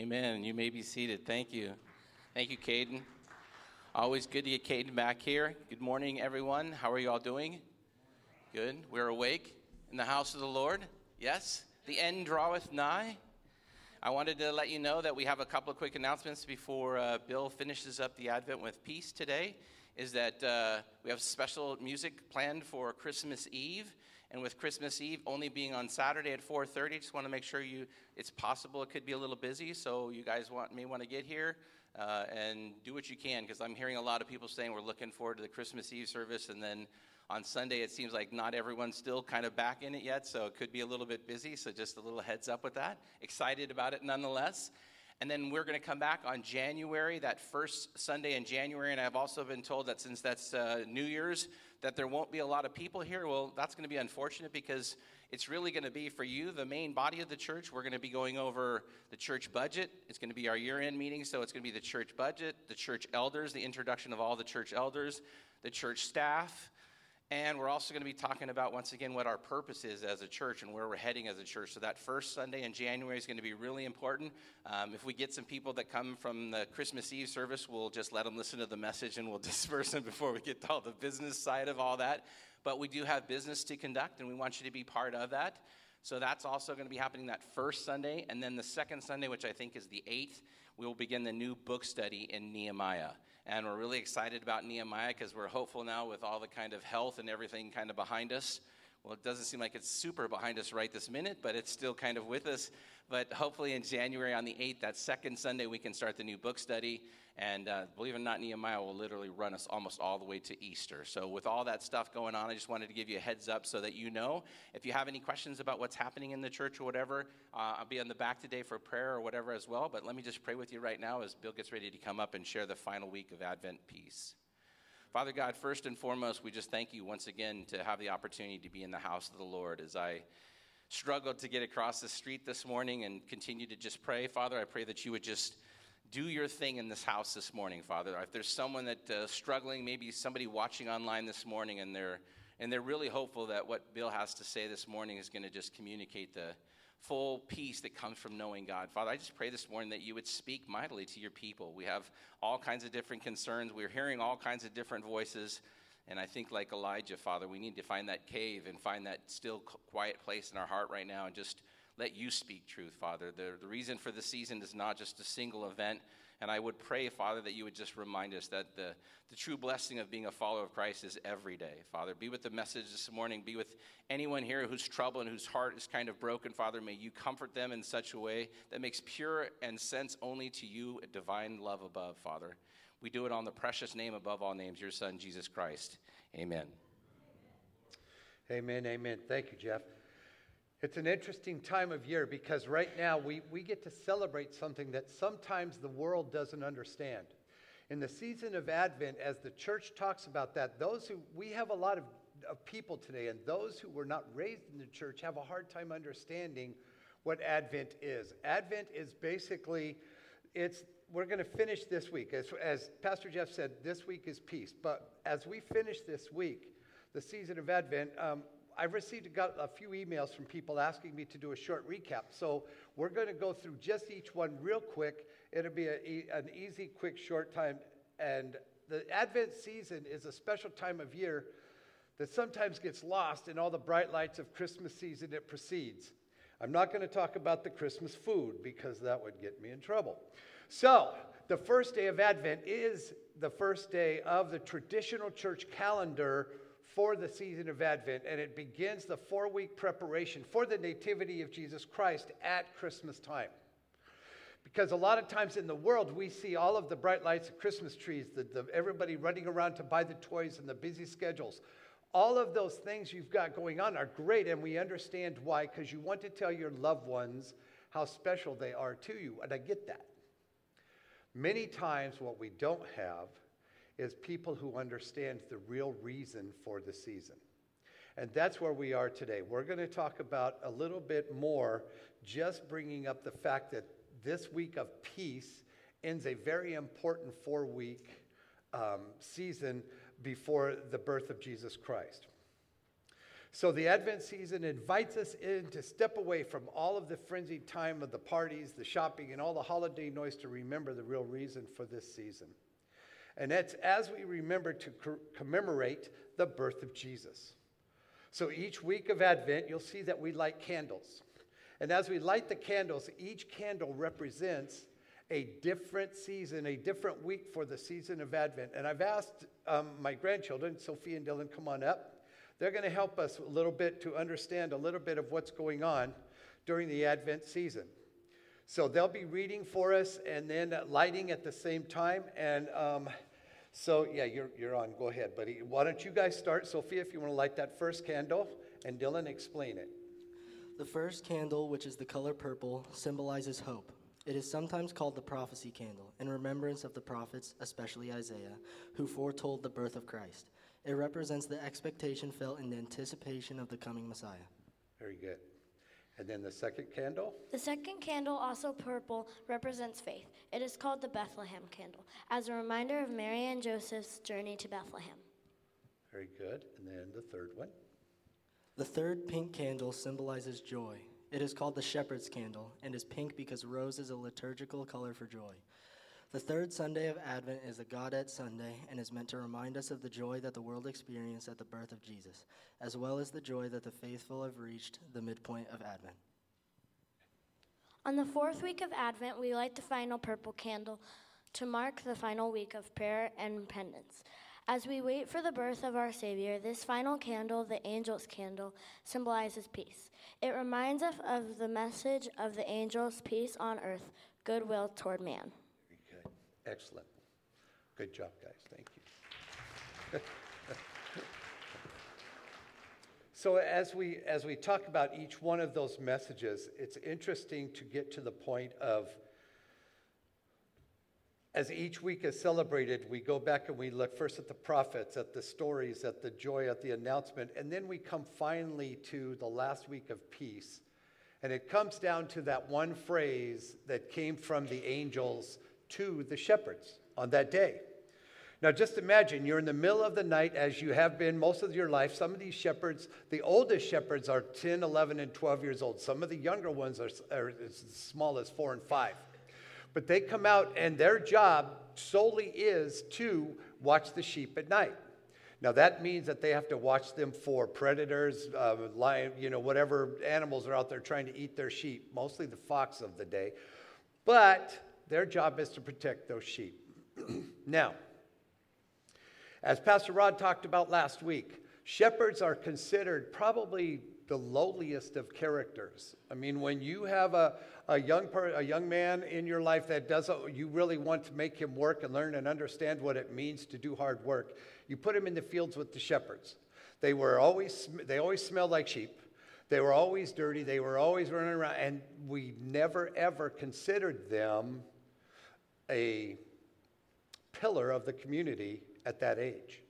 Amen. You may be seated. Thank you. Thank you, Caden. Always good to get Caden back here. Good morning, everyone. How are you all doing? Good. We're awake in the house of the Lord. Yes. The end draweth nigh. I wanted to let you know that we have a couple of quick announcements before uh, Bill finishes up the Advent with Peace today. Is that uh, we have special music planned for Christmas Eve and with christmas eve only being on saturday at 4.30 just want to make sure you it's possible it could be a little busy so you guys want, may want to get here uh, and do what you can because i'm hearing a lot of people saying we're looking forward to the christmas eve service and then on sunday it seems like not everyone's still kind of back in it yet so it could be a little bit busy so just a little heads up with that excited about it nonetheless and then we're going to come back on January, that first Sunday in January. And I've also been told that since that's uh, New Year's, that there won't be a lot of people here. Well, that's going to be unfortunate because it's really going to be for you, the main body of the church. We're going to be going over the church budget. It's going to be our year end meeting, so it's going to be the church budget, the church elders, the introduction of all the church elders, the church staff, and we're also going to be talking about, once again, what our purpose is as a church and where we're heading as a church. So, that first Sunday in January is going to be really important. Um, if we get some people that come from the Christmas Eve service, we'll just let them listen to the message and we'll disperse them before we get to all the business side of all that. But we do have business to conduct, and we want you to be part of that. So, that's also going to be happening that first Sunday. And then the second Sunday, which I think is the 8th, we will begin the new book study in Nehemiah. And we're really excited about Nehemiah because we're hopeful now with all the kind of health and everything kind of behind us. Well, it doesn't seem like it's super behind us right this minute, but it's still kind of with us. But hopefully in January on the 8th, that second Sunday, we can start the new book study. And uh, believe it or not, Nehemiah will literally run us almost all the way to Easter. So, with all that stuff going on, I just wanted to give you a heads up so that you know. If you have any questions about what's happening in the church or whatever, uh, I'll be on the back today for prayer or whatever as well. But let me just pray with you right now as Bill gets ready to come up and share the final week of Advent peace. Father God, first and foremost, we just thank you once again to have the opportunity to be in the house of the Lord as I struggled to get across the street this morning and continue to just pray. Father, I pray that you would just do your thing in this house this morning, Father. If there's someone that uh, struggling, maybe somebody watching online this morning, and they're and they're really hopeful that what Bill has to say this morning is going to just communicate the full peace that comes from knowing God. Father, I just pray this morning that you would speak mightily to your people. We have all kinds of different concerns. We're hearing all kinds of different voices. And I think, like Elijah, Father, we need to find that cave and find that still quiet place in our heart right now and just let you speak truth, Father. The, the reason for the season is not just a single event. And I would pray, Father, that you would just remind us that the, the true blessing of being a follower of Christ is every day. Father, be with the message this morning. Be with anyone here who's troubled and whose heart is kind of broken. Father, may you comfort them in such a way that makes pure and sense only to you a divine love above, Father. We do it on the precious name above all names, your Son, Jesus Christ. Amen. Amen, amen. Thank you, Jeff. It's an interesting time of year because right now we, we get to celebrate something that sometimes the world doesn't understand. In the season of Advent, as the church talks about that, those who, we have a lot of, of people today, and those who were not raised in the church have a hard time understanding what Advent is. Advent is basically, it's, we're going to finish this week. As, as Pastor Jeff said, this week is peace. But as we finish this week, the season of Advent, um, I've received a few emails from people asking me to do a short recap. So we're going to go through just each one real quick. It'll be a, an easy, quick, short time. And the Advent season is a special time of year that sometimes gets lost in all the bright lights of Christmas season it precedes. I'm not going to talk about the Christmas food because that would get me in trouble. So, the first day of Advent is the first day of the traditional church calendar for the season of Advent, and it begins the four week preparation for the Nativity of Jesus Christ at Christmas time. Because a lot of times in the world, we see all of the bright lights of Christmas trees, the, the, everybody running around to buy the toys and the busy schedules. All of those things you've got going on are great, and we understand why, because you want to tell your loved ones how special they are to you, and I get that. Many times, what we don't have is people who understand the real reason for the season. And that's where we are today. We're going to talk about a little bit more, just bringing up the fact that this week of peace ends a very important four week um, season before the birth of Jesus Christ. So the Advent season invites us in to step away from all of the frenzied time of the parties, the shopping, and all the holiday noise to remember the real reason for this season. And that's as we remember to commemorate the birth of Jesus. So each week of Advent, you'll see that we light candles. And as we light the candles, each candle represents a different season, a different week for the season of Advent. And I've asked um, my grandchildren, Sophie and Dylan, come on up. They're going to help us a little bit to understand a little bit of what's going on during the Advent season. So they'll be reading for us and then lighting at the same time. And um, so, yeah, you're, you're on. Go ahead, buddy. Why don't you guys start? Sophia, if you want to light that first candle, and Dylan, explain it. The first candle, which is the color purple, symbolizes hope. It is sometimes called the prophecy candle, in remembrance of the prophets, especially Isaiah, who foretold the birth of Christ. It represents the expectation felt in the anticipation of the coming Messiah. Very good. And then the second candle? The second candle, also purple, represents faith. It is called the Bethlehem candle, as a reminder of Mary and Joseph's journey to Bethlehem. Very good. And then the third one? The third pink candle symbolizes joy. It is called the shepherd's candle and is pink because rose is a liturgical color for joy. The third Sunday of Advent is the Gaudete Sunday and is meant to remind us of the joy that the world experienced at the birth of Jesus, as well as the joy that the faithful have reached the midpoint of Advent. On the fourth week of Advent, we light the final purple candle to mark the final week of prayer and penance. As we wait for the birth of our Savior, this final candle, the angel's candle, symbolizes peace. It reminds us of the message of the angel's peace on earth, goodwill toward man. Excellent. Good job, guys. Thank you. so as we as we talk about each one of those messages, it's interesting to get to the point of as each week is celebrated, we go back and we look first at the prophets, at the stories, at the joy, at the announcement, and then we come finally to the last week of peace. And it comes down to that one phrase that came from the angels to the shepherds on that day. Now, just imagine you're in the middle of the night, as you have been most of your life. Some of these shepherds, the oldest shepherds, are 10, 11, and 12 years old. Some of the younger ones are, are as small as four and five. But they come out, and their job solely is to watch the sheep at night. Now, that means that they have to watch them for predators, uh, lion, you know, whatever animals are out there trying to eat their sheep, mostly the fox of the day. But their job is to protect those sheep. now, as Pastor Rod talked about last week, shepherds are considered probably the lowliest of characters. I mean, when you have a, a, young, per, a young man in your life that doesn't, you really want to make him work and learn and understand what it means to do hard work, you put him in the fields with the shepherds. They were always, they always smelled like sheep. They were always dirty. They were always running around. And we never, ever considered them a pillar of the community at that age.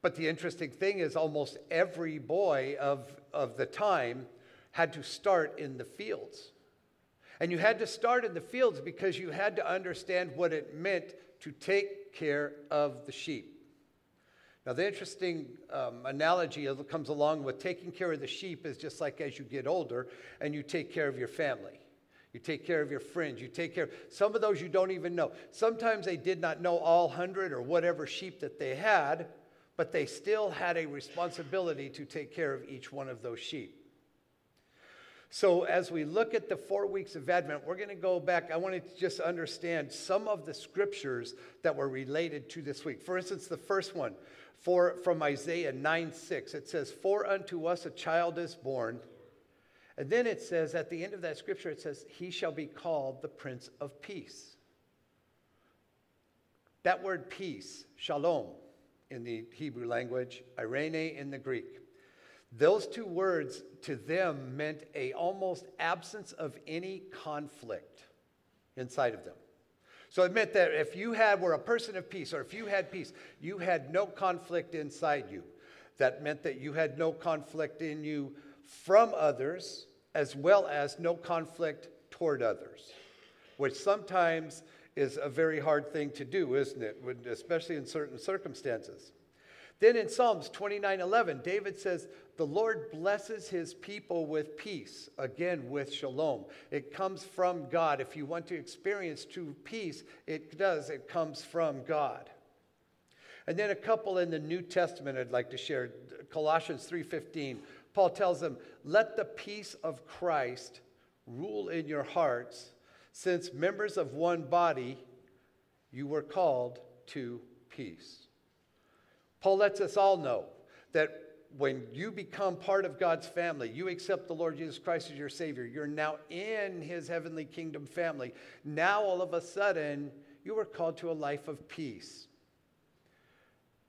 But the interesting thing is, almost every boy of, of the time had to start in the fields. And you had to start in the fields because you had to understand what it meant to take care of the sheep. Now, the interesting um, analogy that comes along with taking care of the sheep is just like as you get older and you take care of your family. You take care of your friends. You take care. Of some of those you don't even know. Sometimes they did not know all hundred or whatever sheep that they had, but they still had a responsibility to take care of each one of those sheep. So, as we look at the four weeks of Advent, we're going to go back. I want to just understand some of the scriptures that were related to this week. For instance, the first one for, from Isaiah 9 6, it says, For unto us a child is born and then it says, at the end of that scripture, it says, He shall be called the Prince of Peace. That word peace, shalom, in the Hebrew language, eirene in the Greek. Those two words to them meant a almost absence of any conflict inside of them. So it meant that if you had were a person of peace, or if you had peace, you had no conflict inside you. That meant that you had no conflict in you from others, as well as no conflict toward others, which sometimes is a very hard thing to do, isn't it? Especially in certain circumstances. Then in Psalms 29 11, David says, The Lord blesses his people with peace, again with shalom. It comes from God. If you want to experience true peace, it does, it comes from God. And then a couple in the New Testament I'd like to share. Colossians 3:15. Paul tells them, "Let the peace of Christ rule in your hearts, since members of one body, you were called to peace." Paul lets us all know that when you become part of God's family, you accept the Lord Jesus Christ as your Savior, you're now in His heavenly kingdom family. Now, all of a sudden, you are called to a life of peace.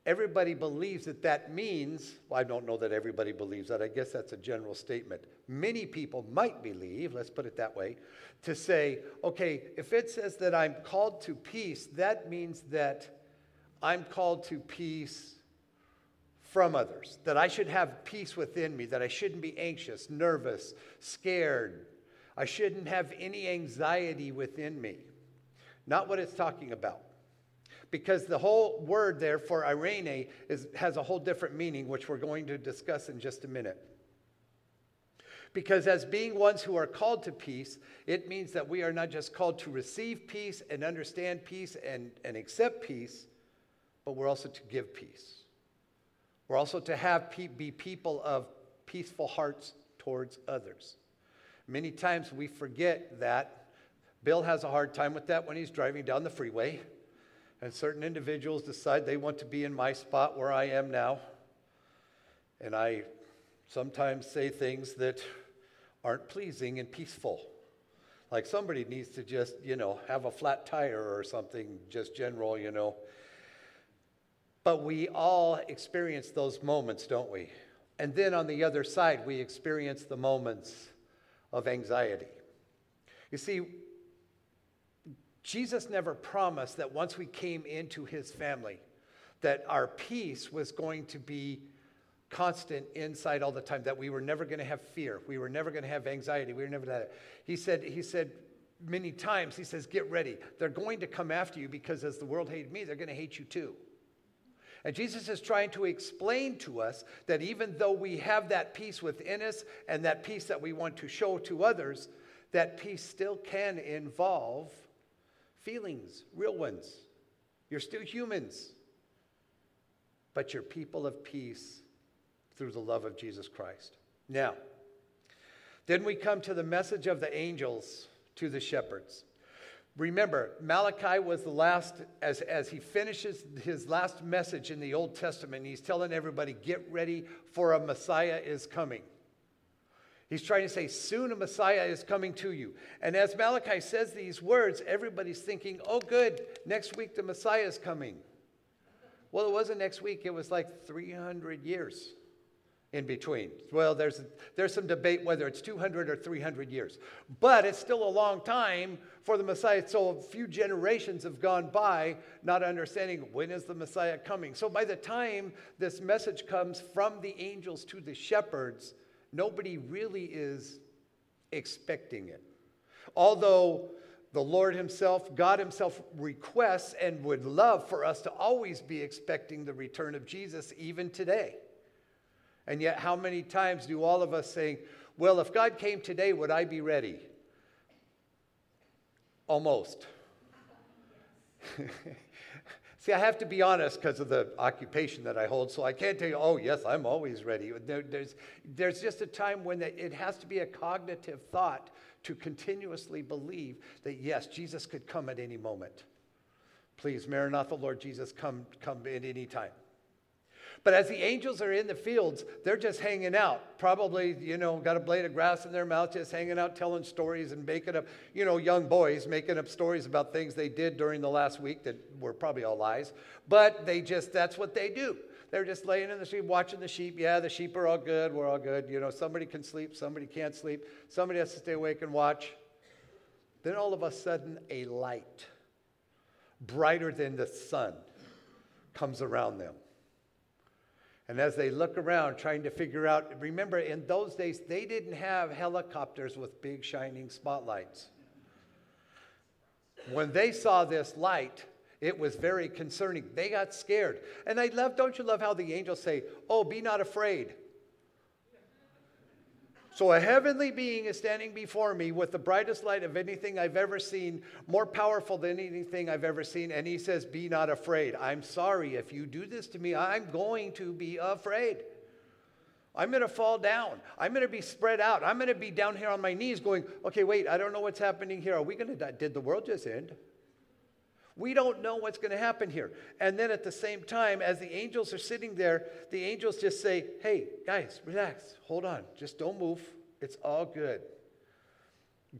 Everybody believes that that means, well, I don't know that everybody believes that. I guess that's a general statement. Many people might believe, let's put it that way, to say, okay, if it says that I'm called to peace, that means that I'm called to peace from others, that I should have peace within me, that I shouldn't be anxious, nervous, scared. I shouldn't have any anxiety within me. Not what it's talking about. Because the whole word there for eirene is, has a whole different meaning, which we're going to discuss in just a minute. Because as being ones who are called to peace, it means that we are not just called to receive peace and understand peace and, and accept peace, but we're also to give peace. We're also to have pe- be people of peaceful hearts towards others. Many times we forget that. Bill has a hard time with that when he's driving down the freeway, and certain individuals decide they want to be in my spot where I am now. And I sometimes say things that aren't pleasing and peaceful. Like somebody needs to just, you know, have a flat tire or something, just general, you know. But we all experience those moments, don't we? And then on the other side, we experience the moments of anxiety. You see, Jesus never promised that once we came into his family, that our peace was going to be constant inside all the time, that we were never going to have fear, we were never going to have anxiety, we were never that. He said, he said many times, he says, get ready. They're going to come after you because as the world hated me, they're going to hate you too. And Jesus is trying to explain to us that even though we have that peace within us and that peace that we want to show to others, that peace still can involve feelings, real ones. You're still humans, but you're people of peace through the love of Jesus Christ. Now, then we come to the message of the angels to the shepherds. Remember, Malachi was the last, as, as he finishes his last message in the Old Testament, he's telling everybody, get ready for a Messiah is coming. He's trying to say, soon a Messiah is coming to you. And as Malachi says these words, everybody's thinking, oh, good, next week the Messiah is coming. Well, it wasn't next week, it was like 300 years in between. Well, there's, there's some debate whether it's 200 or 300 years, but it's still a long time for the Messiah. So a few generations have gone by not understanding when is the Messiah coming. So by the time this message comes from the angels to the shepherds, nobody really is expecting it. Although the Lord Himself, God Himself requests and would love for us to always be expecting the return of Jesus, even today. And yet, how many times do all of us say, Well, if God came today, would I be ready? Almost. See, I have to be honest because of the occupation that I hold, so I can't tell you, oh, yes, I'm always ready. There, there's, there's just a time when it has to be a cognitive thought to continuously believe that, yes, Jesus could come at any moment. Please, Maranatha, Lord Jesus, come, come at any time. But as the angels are in the fields, they're just hanging out. Probably, you know, got a blade of grass in their mouth, just hanging out, telling stories and making up, you know, young boys making up stories about things they did during the last week that were probably all lies. But they just, that's what they do. They're just laying in the sheep, watching the sheep. Yeah, the sheep are all good. We're all good. You know, somebody can sleep, somebody can't sleep. Somebody has to stay awake and watch. Then all of a sudden, a light, brighter than the sun, comes around them. And as they look around trying to figure out, remember in those days, they didn't have helicopters with big shining spotlights. When they saw this light, It was very concerning. They got scared. And I love, don't you love how the angels say, Oh, be not afraid. So a heavenly being is standing before me with the brightest light of anything I've ever seen, more powerful than anything I've ever seen. And he says, Be not afraid. I'm sorry. If you do this to me, I'm going to be afraid. I'm going to fall down. I'm going to be spread out. I'm going to be down here on my knees going, Okay, wait, I don't know what's happening here. Are we going to die? Did the world just end? We don't know what's going to happen here. And then at the same time, as the angels are sitting there, the angels just say, Hey, guys, relax, hold on, just don't move. It's all good.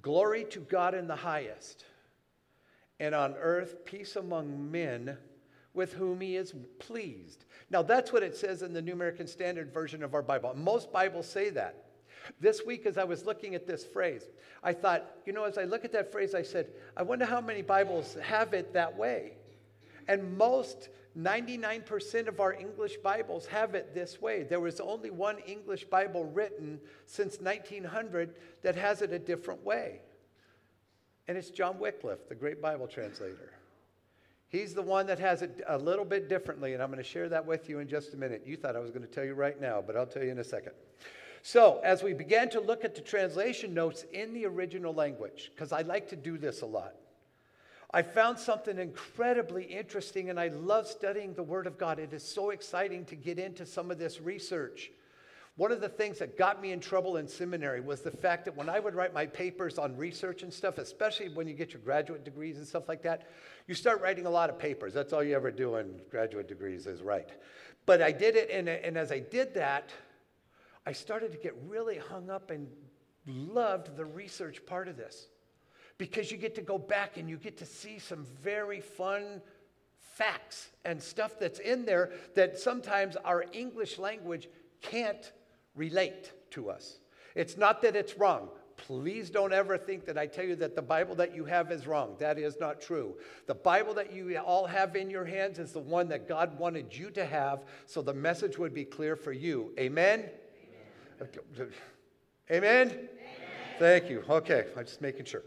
Glory to God in the highest, and on earth peace among men with whom he is pleased. Now, that's what it says in the New American Standard Version of our Bible. Most Bibles say that. This week, as I was looking at this phrase, I thought, you know, as I look at that phrase, I said, I wonder how many Bibles have it that way. And most, 99% of our English Bibles have it this way. There was only one English Bible written since 1900 that has it a different way. And it's John Wycliffe, the great Bible translator. He's the one that has it a little bit differently, and I'm going to share that with you in just a minute. You thought I was going to tell you right now, but I'll tell you in a second. So, as we began to look at the translation notes in the original language, because I like to do this a lot, I found something incredibly interesting, and I love studying the Word of God. It is so exciting to get into some of this research. One of the things that got me in trouble in seminary was the fact that when I would write my papers on research and stuff, especially when you get your graduate degrees and stuff like that, you start writing a lot of papers. That's all you ever do in graduate degrees is write. But I did it, and, and as I did that, I started to get really hung up and loved the research part of this because you get to go back and you get to see some very fun facts and stuff that's in there that sometimes our English language can't relate to us. It's not that it's wrong. Please don't ever think that I tell you that the Bible that you have is wrong. That is not true. The Bible that you all have in your hands is the one that God wanted you to have so the message would be clear for you. Amen? Amen? Amen. Thank you. Okay, I'm just making sure.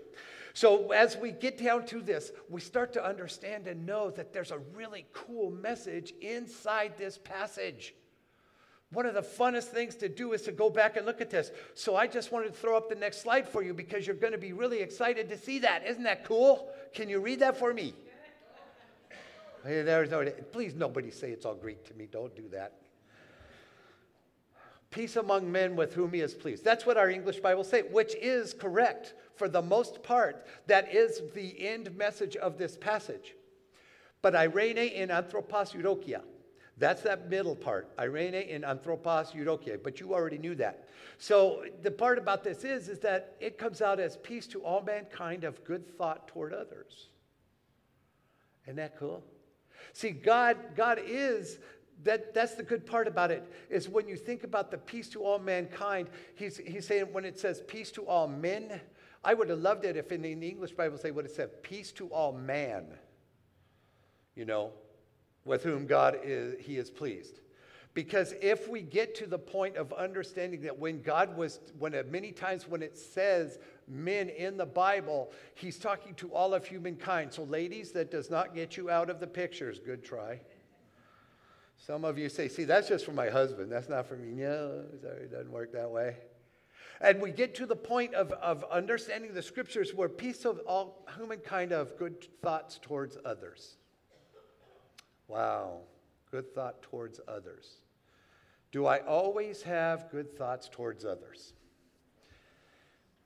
So, as we get down to this, we start to understand and know that there's a really cool message inside this passage. One of the funnest things to do is to go back and look at this. So, I just wanted to throw up the next slide for you because you're going to be really excited to see that. Isn't that cool? Can you read that for me? There's no, please, nobody say it's all Greek to me. Don't do that. Peace among men with whom he is pleased. That's what our English Bible say, which is correct for the most part. That is the end message of this passage. But eirene in anthropos eudokia. That's that middle part. eirene in anthropos eudokia. But you already knew that. So the part about this is, is that it comes out as peace to all mankind of good thought toward others. Isn't that cool? See, God, God is that, that's the good part about it, is when you think about the peace to all mankind, he's, he's saying when it says peace to all men, I would have loved it if in the English Bible they would have said peace to all man, you know, with whom God is, he is pleased. Because if we get to the point of understanding that when God was, when it, many times when it says men in the Bible, he's talking to all of humankind. So, ladies, that does not get you out of the pictures. Good try. Some of you say, see, that's just for my husband. That's not for me. No, sorry, it doesn't work that way. And we get to the point of, of understanding the scriptures where peace of all humankind of good thoughts towards others. Wow, good thought towards others. Do I always have good thoughts towards others?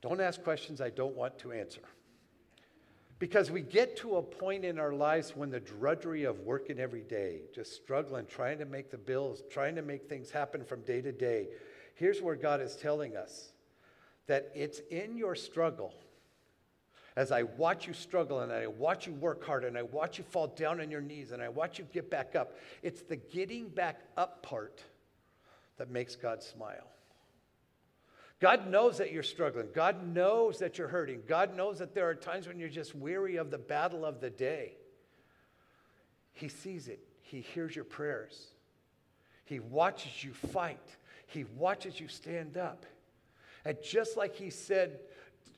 Don't ask questions I don't want to answer. Because we get to a point in our lives when the drudgery of working every day, just struggling, trying to make the bills, trying to make things happen from day to day. Here's where God is telling us that it's in your struggle. As I watch you struggle and I watch you work hard and I watch you fall down on your knees and I watch you get back up, it's the getting back up part that makes God smile. God knows that you're struggling. God knows that you're hurting. God knows that there are times when you're just weary of the battle of the day. He sees it, He hears your prayers, He watches you fight, He watches you stand up. And just like He said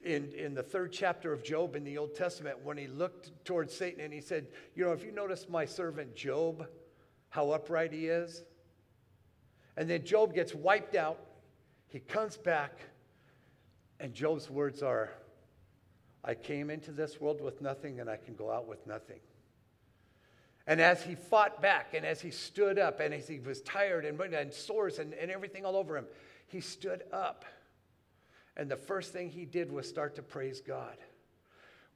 in, in the third chapter of Job in the Old Testament when he looked towards Satan and he said, You know, if you notice my servant Job, how upright he is. And then Job gets wiped out. He comes back, and Job's words are, I came into this world with nothing, and I can go out with nothing. And as he fought back, and as he stood up, and as he was tired and, and sores and, and everything all over him, he stood up. And the first thing he did was start to praise God.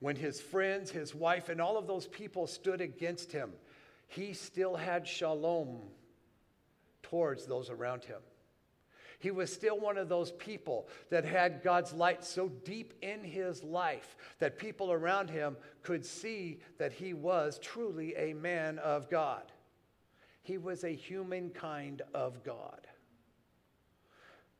When his friends, his wife, and all of those people stood against him, he still had shalom towards those around him. He was still one of those people that had God's light so deep in his life that people around him could see that he was truly a man of God. He was a humankind of God.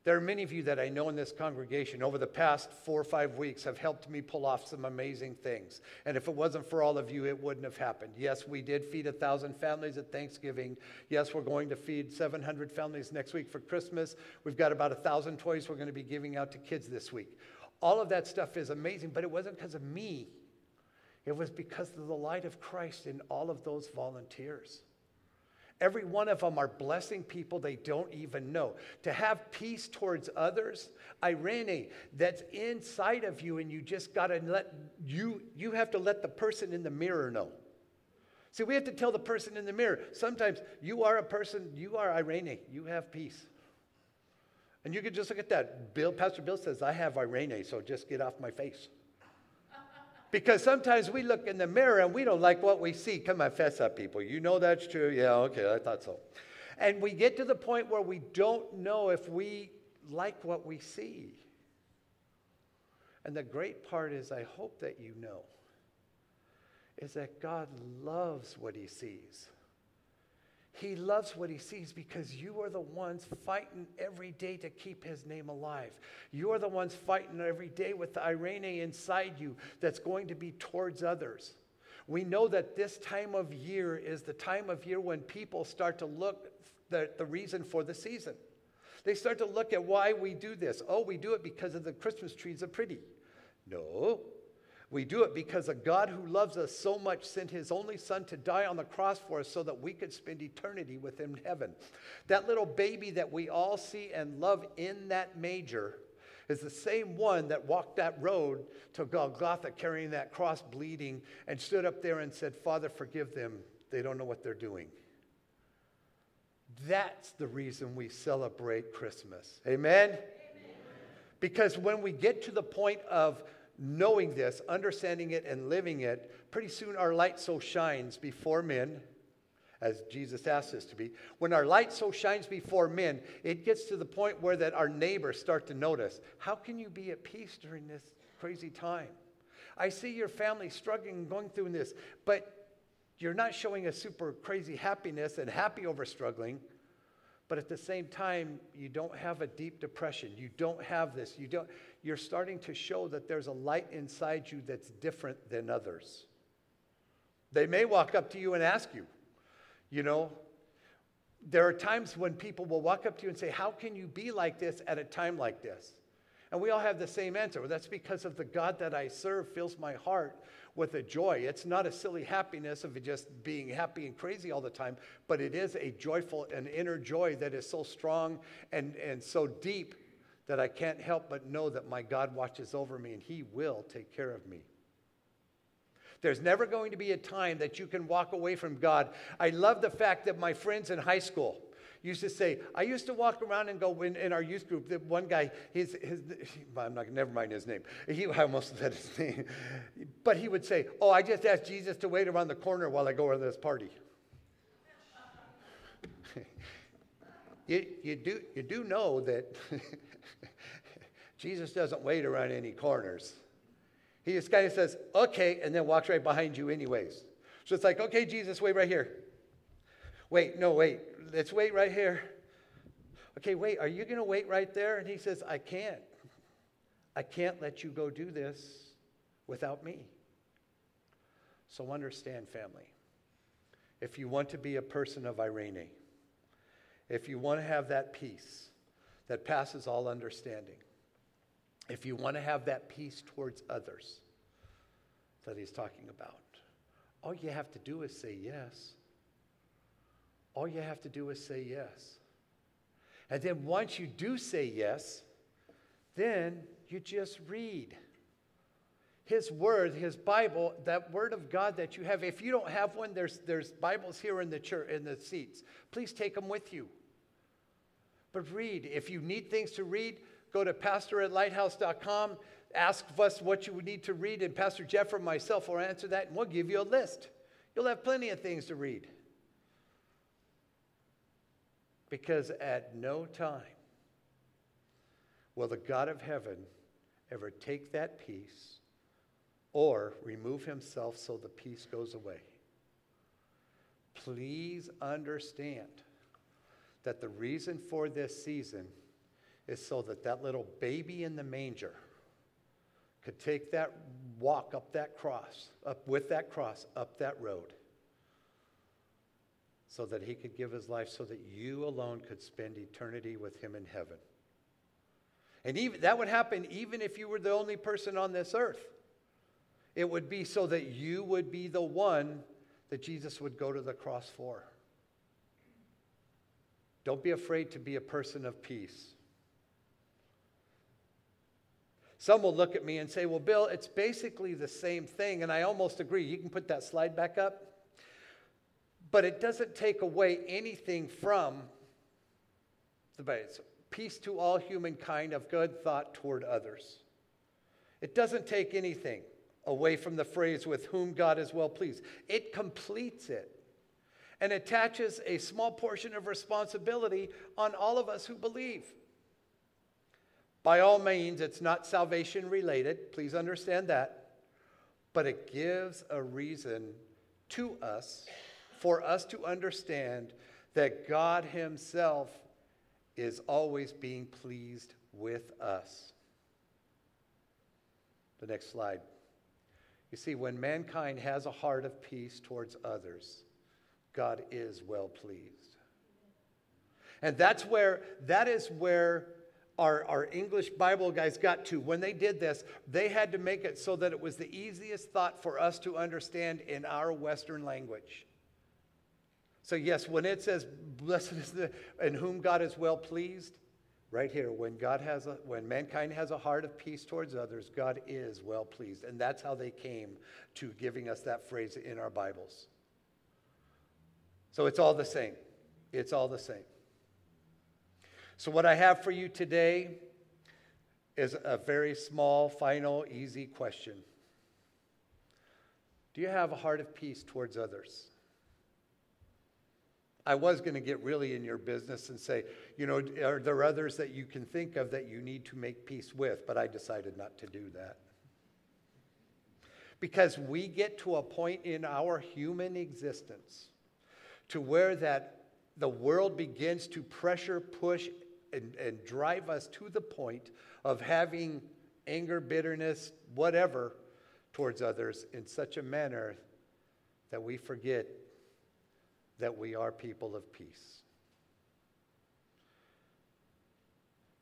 There are many of you that I know in this congregation over the past four or five weeks have helped me pull off some amazing things. And if it wasn't for all of you, it wouldn't have happened. Yes, we did feed a thousand families at Thanksgiving. Yes, we're going to feed 700 families next week for Christmas. We've got about a thousand toys we're going to be giving out to kids this week. All of that stuff is amazing, but it wasn't because of me. It was because of the light of Christ in all of those volunteers. Every one of them are blessing people they don't even know. To have peace towards others, eirene, that's inside of you, and you just got to let you, you have to let the person in the mirror know. See, we have to tell the person in the mirror. Sometimes you are a person, you are eirene, you have peace. And you can just look at that. Bill, Pastor Bill says, I have eirene, so just get off my face. Because sometimes we look in the mirror and we don't like what we see. Come on, fess up, people. You know that's true. Yeah, okay, I thought so. And we get to the point where we don't know if we like what we see. And the great part is, I hope that you know, is that God loves what he sees. He loves what he sees because you are the ones fighting every day to keep his name alive. You are the ones fighting every day with the eirene inside you that's going to be towards others. We know that this time of year is the time of year when people start to look the reason for the season. They start to look at why we do this. Oh, we do it because of the Christmas trees are pretty. No, we do it because a God who loves us so much sent his only son to die on the cross for us so that we could spend eternity with him in heaven. That little baby that we all see and love in that manger is the same one that walked that road to Golgotha carrying that cross bleeding and stood up there and said, Father, forgive them. They don't know what they're doing. That's the reason we celebrate Christmas. Amen? Amen? Because when we get to the point of knowing this, understanding it, and living it, pretty soon our light so shines before men, as Jesus asked us to be. When our light so shines before men, it gets to the point where that our neighbors start to notice. How can you be at peace during this crazy time? I see your family struggling going through this, but you're not showing a super crazy happiness and happy over struggling but at the same time you don't have a deep depression you don't have this you don't you're starting to show that there's a light inside you that's different than others. They may walk up to you and ask you, you know, there are times when people will walk up to you and say, How can you be like this at a time like this? And we all have the same answer. Well, that's because of the God that I serve fills my heart with a joy. It's not a silly happiness of just being happy and crazy all the time, but it is a joyful and inner joy that is so strong and, and so deep that I can't help but know that my God watches over me and He will take care of me. There's never going to be a time that you can walk away from God. I love the fact that my friends in high school used to say, I used to walk around and go in, in our youth group. That one guy, his, his, I'm not, never mind his name. He, I almost said his name. But he would say, Oh, I just asked Jesus to wait around the corner while I go to this party. you, you, do, you do know that Jesus doesn't wait around any corners. He just kind of says, okay, and then walks right behind you, anyways. So it's like, okay, Jesus, wait right here. Wait, no, wait, let's wait right here. Okay, wait, are you going to wait right there? And he says, I can't. I can't let you go do this without me. So understand, family. If you want to be a person of eirene, if you want to have that peace that passes all understanding, if you want to have that peace towards others that he's talking about, all you have to do is say yes. All you have to do is say yes. And then once you do say yes, then you just read. His word, his Bible, that word of God that you have. If you don't have one, there's, there's Bibles here in the church in the seats. Please take them with you. But read. If you need things to read, go to pastor at lighthouse.com. Ask us what you would need to read, and Pastor Jeff or myself will answer that, and we'll give you a list. You'll have plenty of things to read. Because at no time will the God of heaven ever take that peace or remove himself so the peace goes away. Please understand that the reason for this season is so that that little baby in the manger could take that walk up that cross, up with that cross, up that road, so that he could give his life so that you alone could spend eternity with him in heaven. And even, that would happen even if you were the only person on this earth. It would be so that you would be the one that Jesus would go to the cross for. Don't be afraid to be a person of peace. Some will look at me and say, Well, Bill, it's basically the same thing. And I almost agree. You can put that slide back up. But it doesn't take away anything from the base. Peace to all humankind of good thought toward others. It doesn't take anything away from the phrase with whom God is well pleased. It completes it and attaches a small portion of responsibility on all of us who believe. By all means, it's not salvation related, please understand that, but it gives a reason to us for us to understand that God Himself is always being pleased with us. The next slide. You see, when mankind has a heart of peace towards others, God is well pleased. And that's where, that is where our, our English Bible guys got to. When they did this, they had to make it so that it was the easiest thought for us to understand in our Western language. So, yes, when it says, blessed is the, in whom God is well pleased, right here, when God has a, when mankind has a heart of peace towards others, God is well pleased. And that's how they came to giving us that phrase in our Bibles. So it's all the same. It's all the same. So, what I have for you today is a very small, final, easy question Do you have a heart of peace towards others? I was going to get really in your business and say, you know, are there others that you can think of that you need to make peace with? But I decided not to do that. Because we get to a point in our human existence to where that the world begins to pressure, push, and, and drive us to the point of having anger, bitterness, whatever towards others in such a manner that we forget that we are people of peace.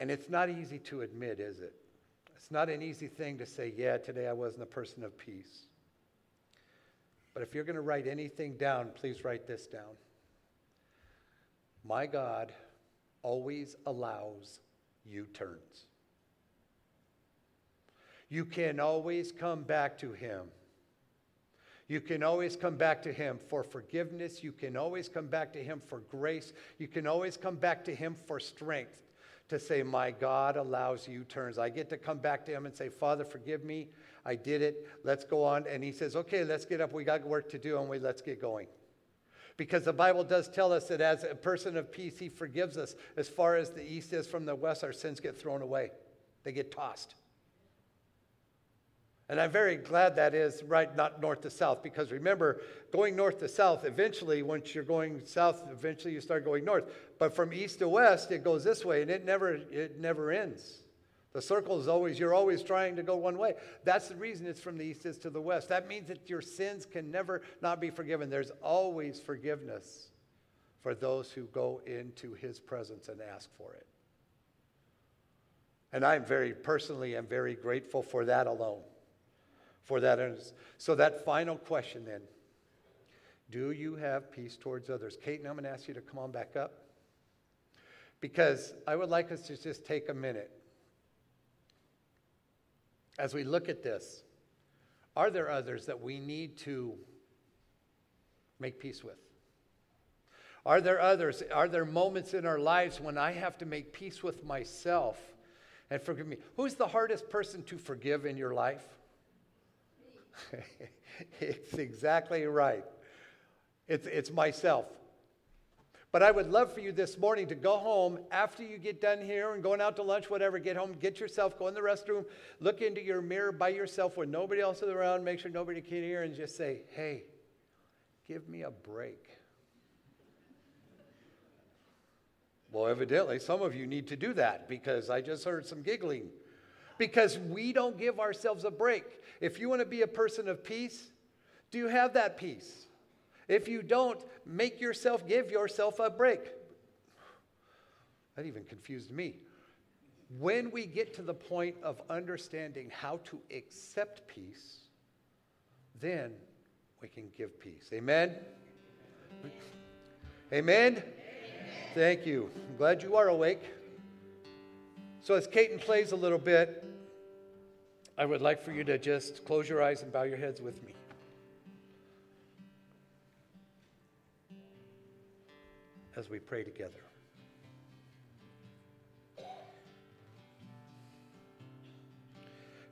And it's not easy to admit, is it? It's not an easy thing to say, yeah, today I wasn't a person of peace. But if you're going to write anything down, please write this down. My God always allows U turns. You can always come back to Him. You can always come back to Him for forgiveness. You can always come back to Him for grace. You can always come back to Him for strength to say, My God allows U turns. I get to come back to Him and say, Father, forgive me. I did it. Let's go on. And He says, Okay, let's get up. We got work to do, and we let's get going. Because the Bible does tell us that as a person of peace, He forgives us. As far as the east is from the west, our sins get thrown away, they get tossed. And I'm very glad that is right, not north to south, because remember, going north to south, eventually, once you're going south, eventually you start going north. But from east to west, it goes this way, and it never, it never ends. The circle is always, you're always trying to go one way. That's the reason it's from the east is to the west. That means that your sins can never not be forgiven. There's always forgiveness for those who go into his presence and ask for it. And I'm very personally am very grateful for that alone. For that. So that final question then. Do you have peace towards others? Kate, now I'm going to ask you to come on back up. Because I would like us to just take a minute as we look at this. Are there others that we need to make peace with? Are there others? Are there moments in our lives when I have to make peace with myself and forgive me? Who's the hardest person to forgive in your life? it's exactly right. It's, it's myself. But I would love for you this morning to go home after you get done here and going out to lunch, whatever, get home, get yourself, go in the restroom, look into your mirror by yourself when nobody else is around, make sure nobody can hear, and just say, hey, give me a break. Well, evidently, some of you need to do that because I just heard some giggling. Because we don't give ourselves a break. If you want to be a person of peace, do you have that peace? If you don't, make yourself, give yourself a break. That even confused me. When we get to the point of understanding how to accept peace, then we can give peace. Amen? Amen? Amen? Thank you. I'm glad you are awake. So, as Caton plays a little bit, I would like for you to just close your eyes and bow your heads with me. As we pray together.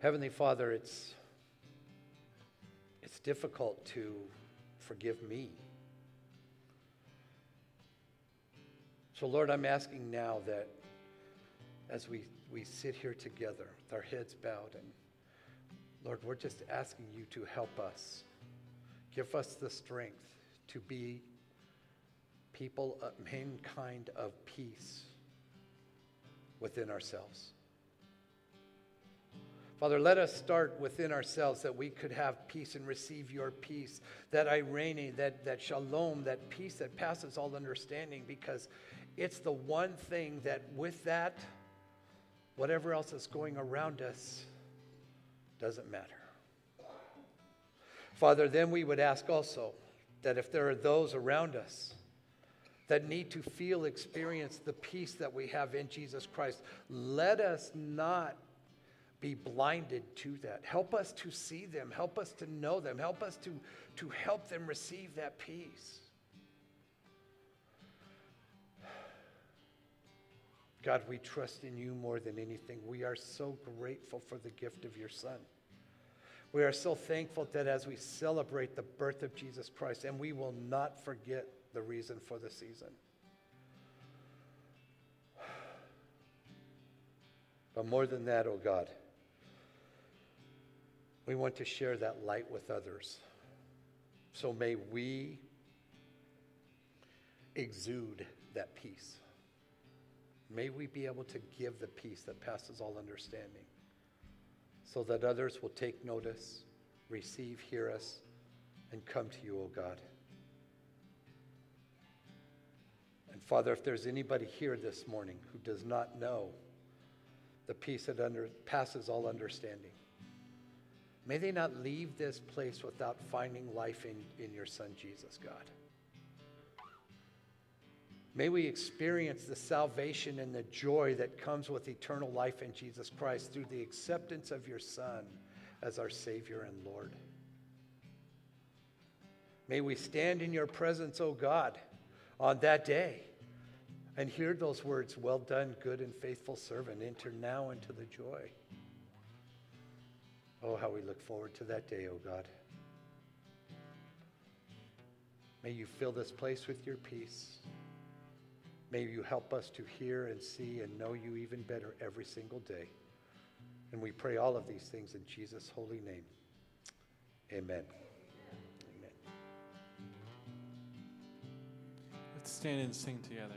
Heavenly Father, it's, it's difficult to forgive me. So, Lord, I'm asking now that as we, we sit here together with our heads bowed, and Lord, we're just asking you to help us. Give us the strength to be people, of mankind of peace within ourselves. Father, let us start within ourselves that we could have peace and receive your peace, that eirene, that, that shalom, that peace that passes all understanding, because it's the one thing that with that, whatever else is going around us doesn't matter. Father, then we would ask also that if there are those around us that need to feel, experience the peace that we have in Jesus Christ. Let us not be blinded to that. Help us to see them. Help us to know them. Help us to, to help them receive that peace. God, we trust in you more than anything. We are so grateful for the gift of your Son. We are so thankful that as we celebrate the birth of Jesus Christ, and we will not forget the reason for the season. But more than that, oh God, we want to share that light with others. So may we exude that peace. May we be able to give the peace that passes all understanding so that others will take notice, receive, hear us, and come to you, O oh God. And Father, if there's anybody here this morning who does not know the peace that under, passes all understanding, may they not leave this place without finding life in, in your Son, Jesus, God. May we experience the salvation and the joy that comes with eternal life in Jesus Christ through the acceptance of your Son as our Savior and Lord. May we stand in your presence, O God, on that day and hear those words, Well done, good and faithful servant. Enter now into the joy. Oh, how we look forward to that day, oh God. May you fill this place with your peace. May you help us to hear and see and know you even better every single day. And we pray all of these things in Jesus' holy name. Amen. Amen. Let's stand and sing together.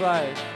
Sing,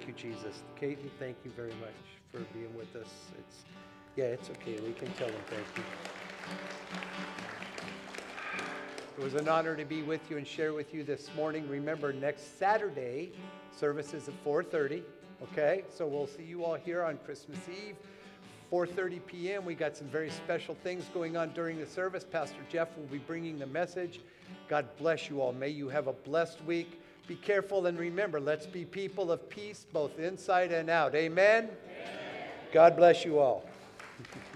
Thank you, Jesus. Katie, thank you very much for being with us. It's, yeah, it's okay. We can tell them thank you. It was an honor to be with you and share with you this morning. Remember, next Saturday, service is at 4.30, okay? So we'll see you all here on Christmas Eve. 4:30 p.m. We got some very special things going on during the service. Pastor Jeff will be bringing the message. God bless you all. May you have a blessed week. Be careful and remember, let's be people of peace both inside and out. Amen. Amen. God bless you all.